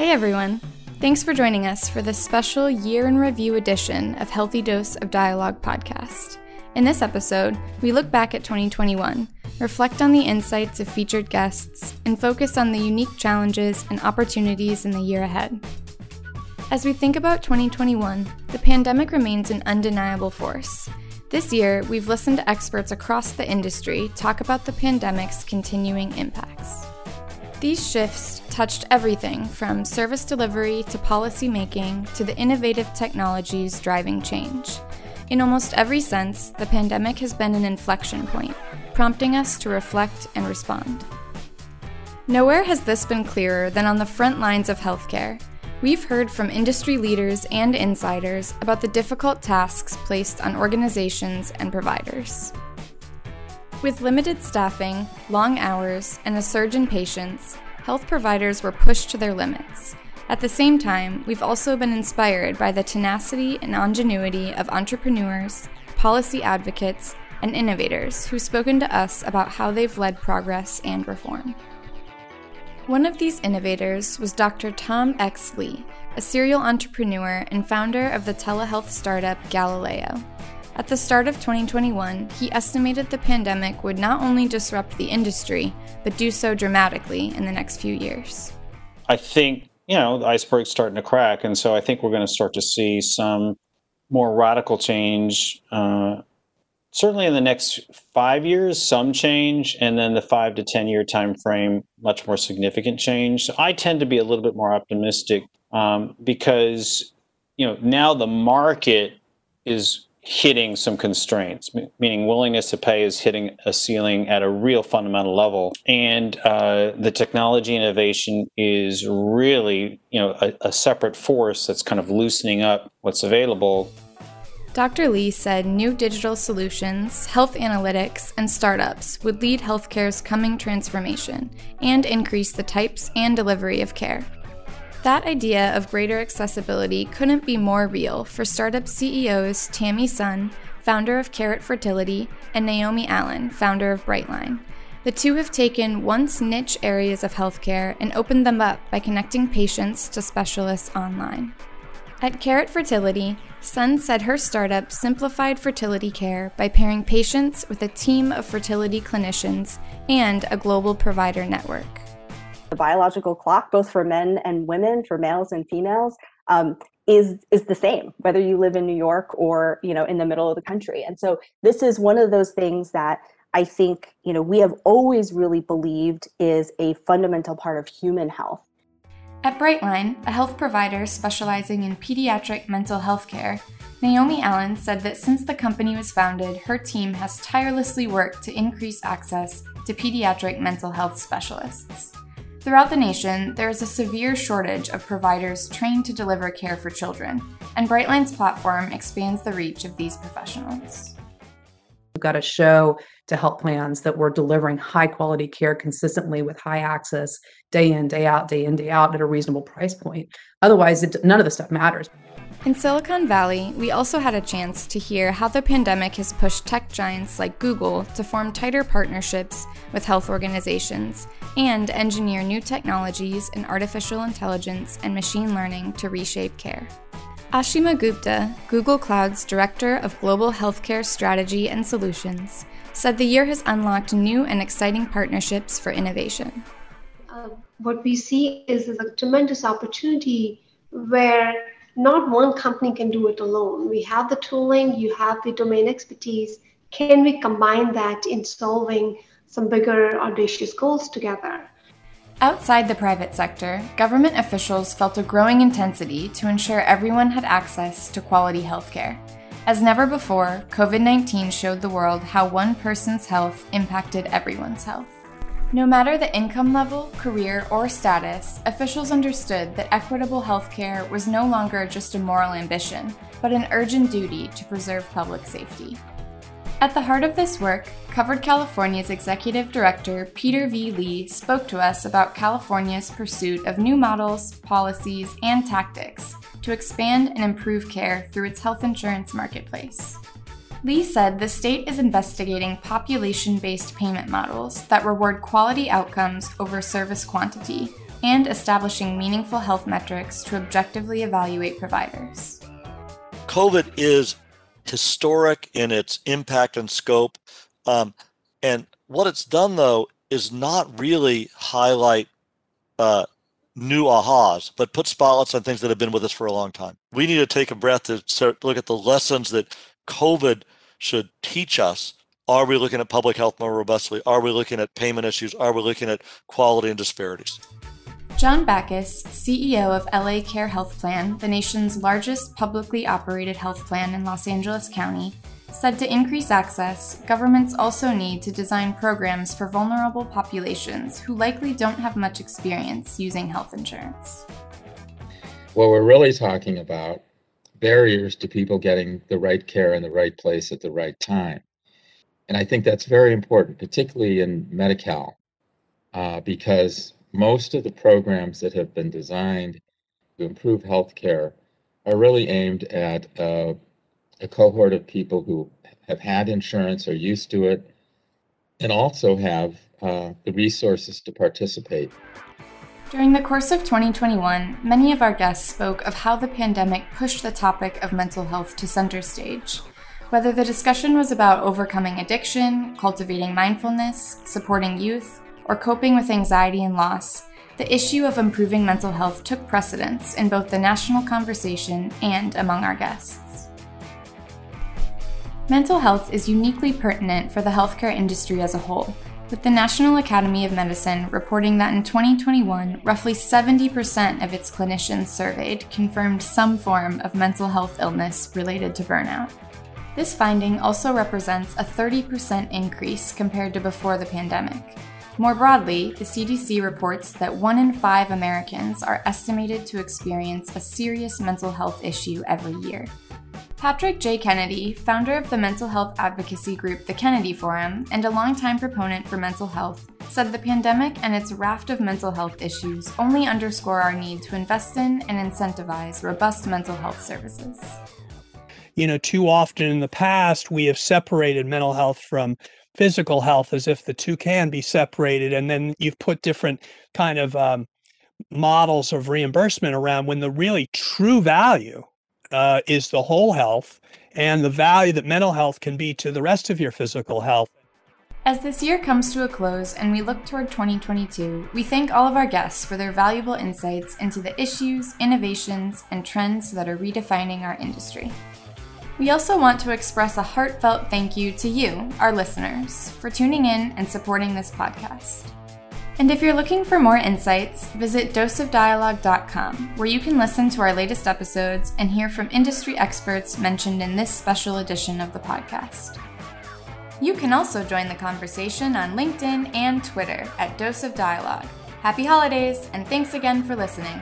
Hey everyone! Thanks for joining us for this special year in review edition of Healthy Dose of Dialogue podcast. In this episode, we look back at 2021, reflect on the insights of featured guests, and focus on the unique challenges and opportunities in the year ahead. As we think about 2021, the pandemic remains an undeniable force. This year, we've listened to experts across the industry talk about the pandemic's continuing impacts. These shifts touched everything from service delivery to policy making to the innovative technologies driving change. In almost every sense, the pandemic has been an inflection point, prompting us to reflect and respond. Nowhere has this been clearer than on the front lines of healthcare. We've heard from industry leaders and insiders about the difficult tasks placed on organizations and providers. With limited staffing, long hours, and a surge in patients, health providers were pushed to their limits. At the same time, we've also been inspired by the tenacity and ingenuity of entrepreneurs, policy advocates, and innovators who've spoken to us about how they've led progress and reform. One of these innovators was Dr. Tom X. Lee, a serial entrepreneur and founder of the telehealth startup Galileo. At the start of 2021, he estimated the pandemic would not only disrupt the industry, but do so dramatically in the next few years. I think, you know, the iceberg's starting to crack. And so I think we're going to start to see some more radical change. Uh, certainly in the next five years, some change, and then the five to 10 year time frame, much more significant change. So I tend to be a little bit more optimistic um, because, you know, now the market is hitting some constraints, meaning willingness to pay is hitting a ceiling at a real fundamental level. And uh, the technology innovation is really, you know, a, a separate force that's kind of loosening up what's available. Dr. Lee said new digital solutions, health analytics, and startups would lead healthcare's coming transformation and increase the types and delivery of care. That idea of greater accessibility couldn't be more real for startup CEOs Tammy Sun, founder of Carrot Fertility, and Naomi Allen, founder of Brightline. The two have taken once niche areas of healthcare and opened them up by connecting patients to specialists online. At Carrot Fertility, Sun said her startup simplified fertility care by pairing patients with a team of fertility clinicians and a global provider network. The biological clock, both for men and women, for males and females, um, is is the same whether you live in New York or you know in the middle of the country. And so this is one of those things that I think you know we have always really believed is a fundamental part of human health. At Brightline, a health provider specializing in pediatric mental health care, Naomi Allen said that since the company was founded, her team has tirelessly worked to increase access to pediatric mental health specialists. Throughout the nation, there is a severe shortage of providers trained to deliver care for children, and Brightline's platform expands the reach of these professionals. We've got to show to health plans that we're delivering high quality care consistently with high access day in, day out, day in, day out at a reasonable price point. Otherwise, it, none of the stuff matters. In Silicon Valley, we also had a chance to hear how the pandemic has pushed tech giants like Google to form tighter partnerships with health organizations and engineer new technologies in artificial intelligence and machine learning to reshape care. Ashima Gupta, Google Cloud's Director of Global Healthcare Strategy and Solutions, said the year has unlocked new and exciting partnerships for innovation. Uh, what we see is, is a tremendous opportunity where not one company can do it alone. We have the tooling, you have the domain expertise. Can we combine that in solving some bigger, audacious goals together? Outside the private sector, government officials felt a growing intensity to ensure everyone had access to quality healthcare. As never before, COVID 19 showed the world how one person's health impacted everyone's health. No matter the income level, career, or status, officials understood that equitable healthcare was no longer just a moral ambition, but an urgent duty to preserve public safety. At the heart of this work, Covered California's executive director, Peter V. Lee, spoke to us about California's pursuit of new models, policies, and tactics to expand and improve care through its health insurance marketplace. Lee said the state is investigating population based payment models that reward quality outcomes over service quantity, and establishing meaningful health metrics to objectively evaluate providers. COVID is historic in its impact and scope. Um, and what it's done, though, is not really highlight uh, new ahas, but put spotlights on things that have been with us for a long time. We need to take a breath to look at the lessons that COVID should teach us. Are we looking at public health more robustly? Are we looking at payment issues? Are we looking at quality and disparities? John Baackes, CEO of LA Care Health Plan, the nation's largest publicly operated health plan in Los Angeles County, said to increase access, governments also need to design programs for vulnerable populations who likely don't have much experience using health insurance. What we're really talking about barriers to people getting the right care in the right place at the right time. And I think that's very important, particularly in Medi-Cal, uh, because most of the programs that have been designed to improve healthcare are really aimed at uh, a cohort of people who have had insurance, are used to it, and also have uh, the resources to participate. During the course of 2021, many of our guests spoke of how the pandemic pushed the topic of mental health to center stage. Whether the discussion was about overcoming addiction, cultivating mindfulness, supporting youth, or coping with anxiety and loss, the issue of improving mental health took precedence in both the national conversation and among our guests. Mental health is uniquely pertinent for the healthcare industry as a whole, with the National Academy of Medicine reporting that in 2021, roughly 70% of its clinicians surveyed confirmed some form of mental health illness related to burnout. This finding also represents a 30% increase compared to before the pandemic. More broadly, the CDC reports that one in five Americans are estimated to experience a serious mental health issue every year. Patrick J. Kennedy, founder of the mental health advocacy group The Kennedy Forum and a longtime proponent for mental health, said the pandemic and its raft of mental health issues only underscore our need to invest in and incentivize robust mental health services. You know, too often in the past, we have separated mental health from physical health as if the two can be separated. And then you've put different kind of um, models of reimbursement around when the really true value uh, is the whole health and the value that mental health can be to the rest of your physical health. As this year comes to a close and we look toward 2022, we thank all of our guests for their valuable insights into the issues, innovations, and trends that are redefining our industry. We also want to express a heartfelt thank you to you, our listeners, for tuning in and supporting this podcast. And if you're looking for more insights, visit doseofdialogue.com, where you can listen to our latest episodes and hear from industry experts mentioned in this special edition of the podcast. You can also join the conversation on LinkedIn and Twitter at Dose of Dialogue. Happy holidays, and thanks again for listening.